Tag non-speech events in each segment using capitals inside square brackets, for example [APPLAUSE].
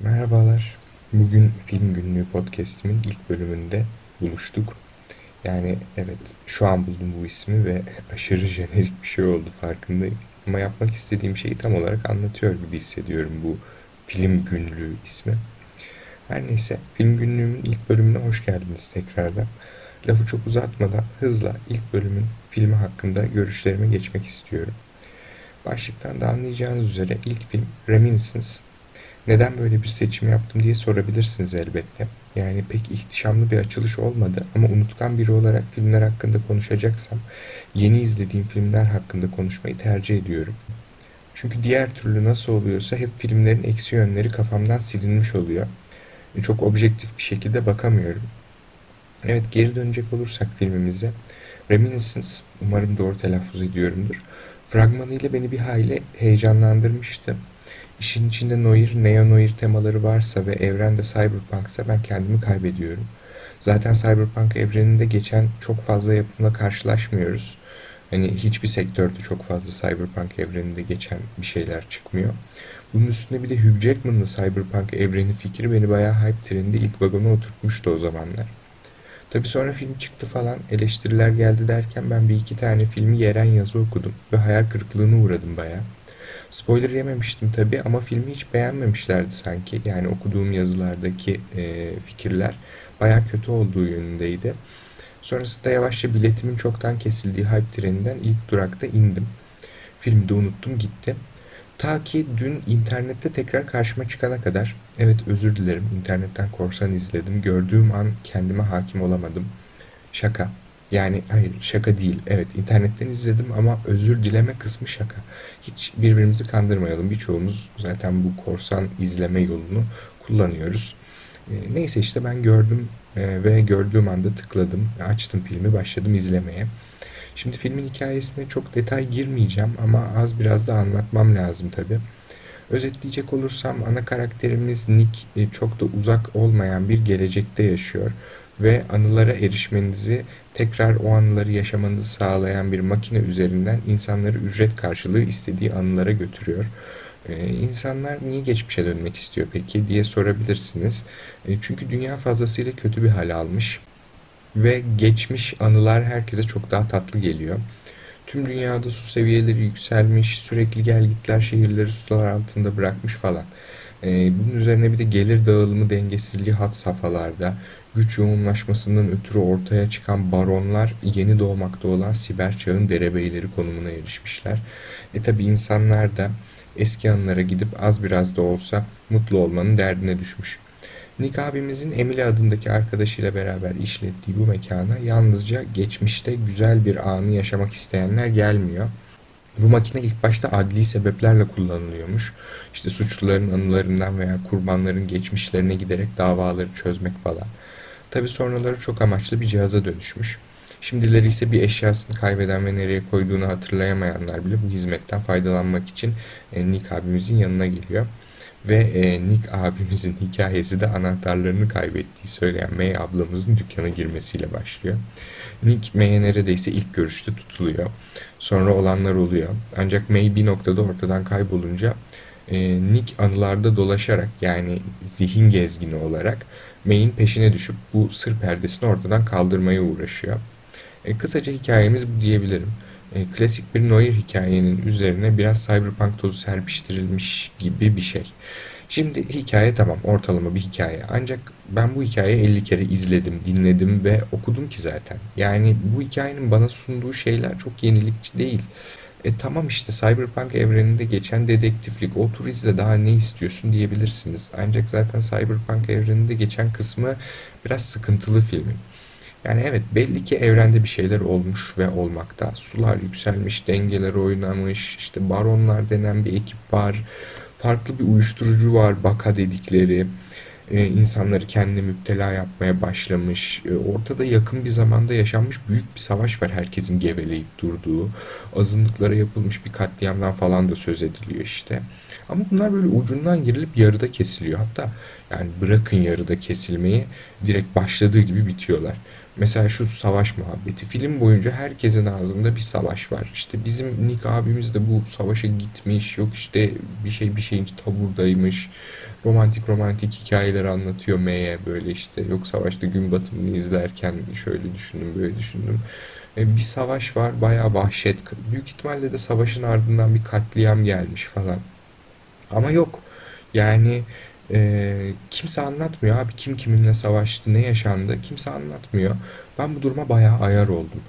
Merhabalar. Bugün Film Günlüğü podcast'imin ilk bölümünde buluştuk. Yani evet şu an buldum bu ismi ve [LAUGHS] aşırı jenerik bir şey oldu farkındayım. Ama yapmak istediğim şeyi tam olarak anlatıyor gibi hissediyorum bu Film Günlüğü ismi. Her neyse Film Günlüğümün ilk bölümüne hoş geldiniz tekrardan. Lafı çok uzatmadan hızla ilk bölümün filmi hakkında görüşlerime geçmek istiyorum. Başlıktan da anlayacağınız üzere ilk film Reminiscence neden böyle bir seçim yaptım diye sorabilirsiniz elbette. Yani pek ihtişamlı bir açılış olmadı ama unutkan biri olarak filmler hakkında konuşacaksam yeni izlediğim filmler hakkında konuşmayı tercih ediyorum. Çünkü diğer türlü nasıl oluyorsa hep filmlerin eksi yönleri kafamdan silinmiş oluyor. Çok objektif bir şekilde bakamıyorum. Evet geri dönecek olursak filmimize. Reminiscence, umarım doğru telaffuz ediyorumdur. Fragmanıyla beni bir hayli heyecanlandırmıştı. İşin içinde noir, neo-noir temaları varsa ve evrende cyberpunksa ben kendimi kaybediyorum. Zaten cyberpunk evreninde geçen çok fazla yapımla karşılaşmıyoruz. Hani hiçbir sektörde çok fazla cyberpunk evreninde geçen bir şeyler çıkmıyor. Bunun üstüne bir de Hugh Jackman'lı cyberpunk evreni fikri beni bayağı hype treninde ilk vagona oturtmuştu o zamanlar. Tabii sonra film çıktı falan eleştiriler geldi derken ben bir iki tane filmi yeren yazı okudum ve hayal kırıklığına uğradım bayağı. Spoiler yememiştim tabii ama filmi hiç beğenmemişlerdi sanki. Yani okuduğum yazılardaki e, fikirler baya kötü olduğu yönündeydi. Sonrasında yavaşça biletimin çoktan kesildiği hype treninden ilk durakta indim. Filmi de unuttum gitti. Ta ki dün internette tekrar karşıma çıkana kadar, evet özür dilerim internetten korsan izledim. Gördüğüm an kendime hakim olamadım. Şaka. Yani hayır şaka değil. Evet internetten izledim ama özür dileme kısmı şaka. Hiç birbirimizi kandırmayalım. Birçoğumuz zaten bu korsan izleme yolunu kullanıyoruz. E, neyse işte ben gördüm e, ve gördüğüm anda tıkladım. Açtım filmi başladım izlemeye. Şimdi filmin hikayesine çok detay girmeyeceğim ama az biraz da anlatmam lazım tabii. Özetleyecek olursam ana karakterimiz Nick e, çok da uzak olmayan bir gelecekte yaşıyor ve anılara erişmenizi tekrar o anıları yaşamanızı sağlayan bir makine üzerinden insanları ücret karşılığı istediği anılara götürüyor. Ee, insanlar niye geçmişe dönmek istiyor peki diye sorabilirsiniz. E, çünkü dünya fazlasıyla kötü bir hal almış ve geçmiş anılar herkese çok daha tatlı geliyor. Tüm dünyada su seviyeleri yükselmiş, sürekli gelgitler şehirleri sular altında bırakmış falan. Ee, bunun üzerine bir de gelir dağılımı dengesizliği had safhalarda, güç yoğunlaşmasından ötürü ortaya çıkan baronlar yeni doğmakta olan siber çağın derebeyleri konumuna erişmişler. E tabi insanlar da eski anılara gidip az biraz da olsa mutlu olmanın derdine düşmüş. Nick abimizin Emily adındaki arkadaşıyla beraber işlettiği bu mekana yalnızca geçmişte güzel bir anı yaşamak isteyenler gelmiyor. Bu makine ilk başta adli sebeplerle kullanılıyormuş. İşte suçluların anılarından veya kurbanların geçmişlerine giderek davaları çözmek falan. Tabi sonraları çok amaçlı bir cihaza dönüşmüş. Şimdileri ise bir eşyasını kaybeden ve nereye koyduğunu hatırlayamayanlar bile bu hizmetten faydalanmak için e, Nick abimizin yanına geliyor. Ve e, Nick abimizin [LAUGHS] hikayesi de anahtarlarını kaybettiği söyleyen May ablamızın dükkana girmesiyle başlıyor. Nick May'e neredeyse ilk görüşte tutuluyor. Sonra olanlar oluyor. Ancak May bir noktada ortadan kaybolunca e, Nick anılarda dolaşarak yani zihin gezgini olarak May'in peşine düşüp bu sır perdesini ortadan kaldırmaya uğraşıyor. E, kısaca hikayemiz bu diyebilirim. E, klasik bir noir hikayenin üzerine biraz cyberpunk tozu serpiştirilmiş gibi bir şey. Şimdi hikaye tamam ortalama bir hikaye. Ancak ben bu hikayeyi 50 kere izledim, dinledim ve okudum ki zaten. Yani bu hikayenin bana sunduğu şeyler çok yenilikçi değil. E tamam işte Cyberpunk evreninde geçen dedektiflik, otur izle daha ne istiyorsun diyebilirsiniz. Ancak zaten Cyberpunk evreninde geçen kısmı biraz sıkıntılı filmin. Yani evet belli ki evrende bir şeyler olmuş ve olmakta. Sular yükselmiş, dengeler oynamış, işte baronlar denen bir ekip var. Farklı bir uyuşturucu var, baka dedikleri. Ee, insanları kendine müptela yapmaya başlamış. Ee, ortada yakın bir zamanda yaşanmış büyük bir savaş var herkesin geveleyip durduğu. Azınlıklara yapılmış bir katliamdan falan da söz ediliyor işte. Ama bunlar böyle ucundan girilip yarıda kesiliyor. Hatta yani bırakın yarıda kesilmeyi direkt başladığı gibi bitiyorlar. Mesela şu savaş muhabbeti. Film boyunca herkesin ağzında bir savaş var. İşte bizim Nick abimiz de bu savaşa gitmiş. Yok işte bir şey bir şeyin taburdaymış. Romantik romantik hikayeler anlatıyor M'ye böyle işte. Yok savaşta gün batımını izlerken şöyle düşündüm böyle düşündüm. E, bir savaş var bayağı vahşet. Büyük ihtimalle de savaşın ardından bir katliam gelmiş falan. Ama yok. Yani e, kimse anlatmıyor abi kim kiminle savaştı, ne yaşandı kimse anlatmıyor. Ben bu duruma bayağı ayar oldum.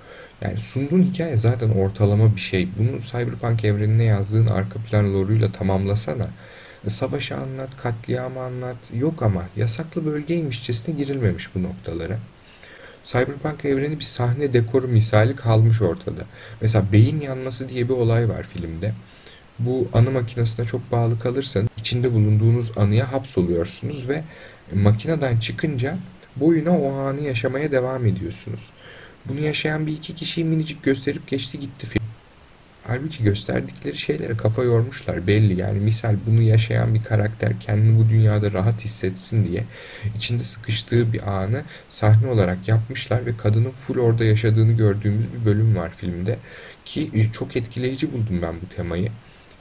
Yani sunduğun hikaye zaten ortalama bir şey. Bunu Cyberpunk evrenine yazdığın arka plan lore'uyla tamamlasana. E, Savaşı anlat, katliamı anlat. Yok ama yasaklı bölgeymişçesine girilmemiş bu noktalara. Cyberpunk evreni bir sahne dekoru misali kalmış ortada. Mesela beyin yanması diye bir olay var filmde. Bu anı makinesine çok bağlı kalırsanız içinde bulunduğunuz anıya hapsoluyorsunuz ve makineden çıkınca boyuna o anı yaşamaya devam ediyorsunuz. Bunu yaşayan bir iki kişiyi minicik gösterip geçti gitti film. Halbuki gösterdikleri şeylere kafa yormuşlar belli. Yani misal bunu yaşayan bir karakter kendini bu dünyada rahat hissetsin diye içinde sıkıştığı bir anı sahne olarak yapmışlar ve kadının full orada yaşadığını gördüğümüz bir bölüm var filmde. Ki çok etkileyici buldum ben bu temayı.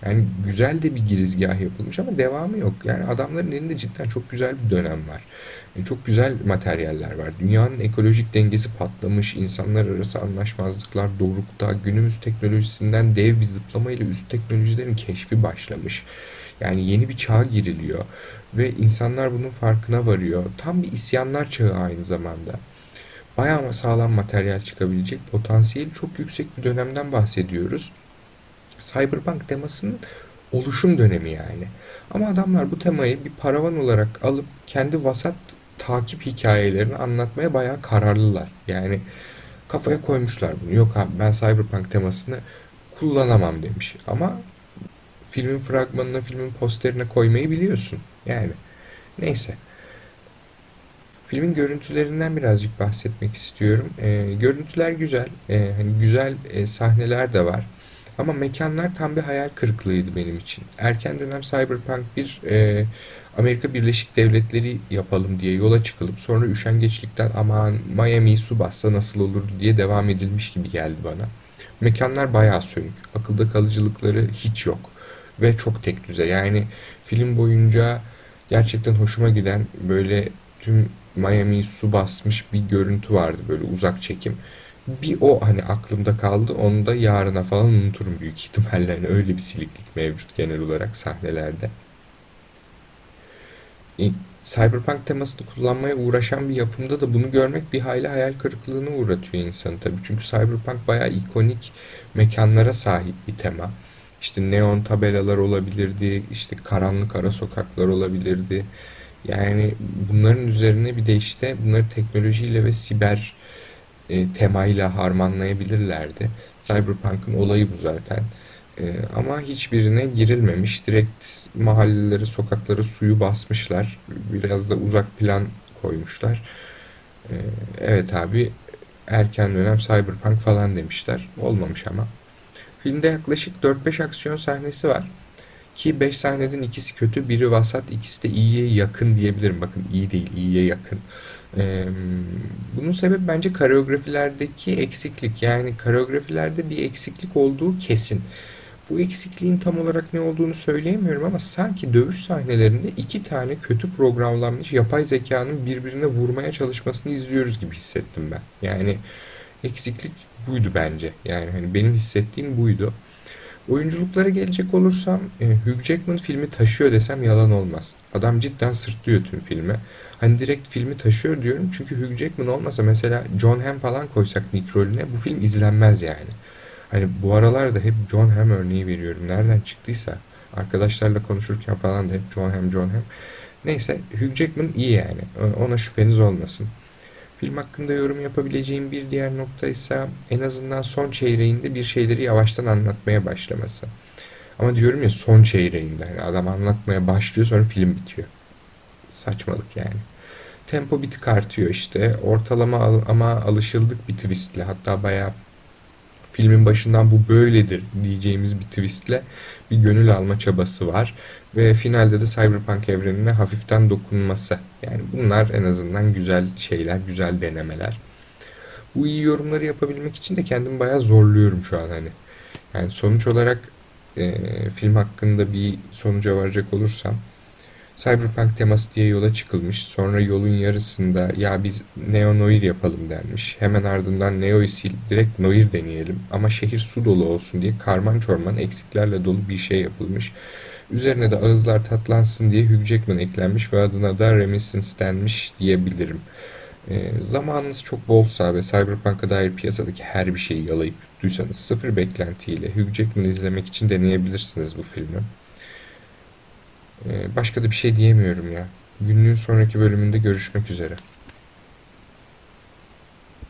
Yani güzel de bir girizgah yapılmış ama devamı yok. Yani adamların elinde cidden çok güzel bir dönem var. Yani çok güzel materyaller var. Dünyanın ekolojik dengesi patlamış, insanlar arası anlaşmazlıklar dorukta, günümüz teknolojisinden dev bir zıplamayla üst teknolojilerin keşfi başlamış. Yani yeni bir çağa giriliyor ve insanlar bunun farkına varıyor. Tam bir isyanlar çağı aynı zamanda. Bayağı sağlam materyal çıkabilecek potansiyeli çok yüksek bir dönemden bahsediyoruz. Cyberpunk temasının oluşum dönemi yani. Ama adamlar bu temayı bir paravan olarak alıp kendi vasat takip hikayelerini anlatmaya bayağı kararlılar. Yani kafaya koymuşlar bunu. Yok abi ben Cyberpunk temasını kullanamam demiş. Ama filmin fragmanına, filmin posterine koymayı biliyorsun. Yani neyse. Filmin görüntülerinden birazcık bahsetmek istiyorum. Ee, görüntüler güzel. Ee, hani güzel e, sahneler de var. Ama mekanlar tam bir hayal kırıklığıydı benim için. Erken dönem Cyberpunk bir e, Amerika Birleşik Devletleri yapalım diye yola çıkılıp sonra üşengeçlikten aman Miami'yi su bassa nasıl olurdu diye devam edilmiş gibi geldi bana. Mekanlar bayağı sönük. Akılda kalıcılıkları hiç yok. Ve çok tek düze. Yani film boyunca gerçekten hoşuma giden böyle tüm Miami'yi su basmış bir görüntü vardı böyle uzak çekim. Bir o hani aklımda kaldı. Onu da yarına falan unuturum büyük ihtimalle. Yani öyle bir siliklik mevcut genel olarak sahnelerde. Cyberpunk temasını kullanmaya uğraşan bir yapımda da bunu görmek bir hayli hayal kırıklığına uğratıyor insanı tabii. Çünkü Cyberpunk bayağı ikonik mekanlara sahip bir tema. İşte neon tabelalar olabilirdi, işte karanlık ara sokaklar olabilirdi. Yani bunların üzerine bir de işte bunları teknolojiyle ve siber e, temayla harmanlayabilirlerdi. Cyberpunk'ın olayı bu zaten. E, ama hiçbirine girilmemiş. Direkt mahalleleri, sokakları suyu basmışlar. Biraz da uzak plan koymuşlar. E, evet abi erken dönem Cyberpunk falan demişler. Olmamış ama. Filmde yaklaşık 4-5 aksiyon sahnesi var. Ki 5 sahneden ikisi kötü, biri vasat, ikisi de iyiye yakın diyebilirim. Bakın iyi değil, iyiye yakın. Bunun sebebi bence koreografilerdeki eksiklik. Yani koreografilerde bir eksiklik olduğu kesin. Bu eksikliğin tam olarak ne olduğunu söyleyemiyorum ama sanki dövüş sahnelerinde iki tane kötü programlanmış yapay zekanın birbirine vurmaya çalışmasını izliyoruz gibi hissettim ben. Yani eksiklik buydu bence. Yani hani benim hissettiğim buydu. Oyunculuklara gelecek olursam e, Hugh Jackman filmi taşıyor desem yalan olmaz. Adam cidden sırtlıyor tüm filmi. Hani direkt filmi taşıyor diyorum çünkü Hugh Jackman olmasa mesela John Hamm falan koysak Nick rolüne bu film izlenmez yani. Hani bu aralarda hep John Hamm örneği veriyorum. Nereden çıktıysa arkadaşlarla konuşurken falan da hep John Hamm, John Hamm. Neyse Hugh Jackman iyi yani. Ona şüpheniz olmasın. Film hakkında yorum yapabileceğim bir diğer nokta ise en azından son çeyreğinde bir şeyleri yavaştan anlatmaya başlaması. Ama diyorum ya son çeyreğinde yani adam anlatmaya başlıyor sonra film bitiyor. Saçmalık yani. Tempo bir tık artıyor işte. Ortalama ama alışıldık bir twistle hatta bayağı filmin başından bu böyledir diyeceğimiz bir twistle bir gönül alma çabası var. Ve finalde de Cyberpunk evrenine hafiften dokunması. Yani bunlar en azından güzel şeyler, güzel denemeler. Bu iyi yorumları yapabilmek için de kendimi bayağı zorluyorum şu an hani. Yani sonuç olarak e, film hakkında bir sonuca varacak olursam Cyberpunk teması diye yola çıkılmış. Sonra yolun yarısında ya biz Neo Noir yapalım denmiş. Hemen ardından Neo'yu sil direkt Noir deneyelim. Ama şehir su dolu olsun diye karman çorman eksiklerle dolu bir şey yapılmış. Üzerine de ağızlar tatlansın diye Hugh Jackman eklenmiş ve adına da Reminiscence denmiş diyebilirim. Ee, zamanınız çok bolsa ve Cyberpunk'a dair piyasadaki her bir şeyi yalayıp yuttuysanız sıfır beklentiyle Hugh Jackman'ı izlemek için deneyebilirsiniz bu filmi. Ee, başka da bir şey diyemiyorum ya. Günlüğün sonraki bölümünde görüşmek üzere.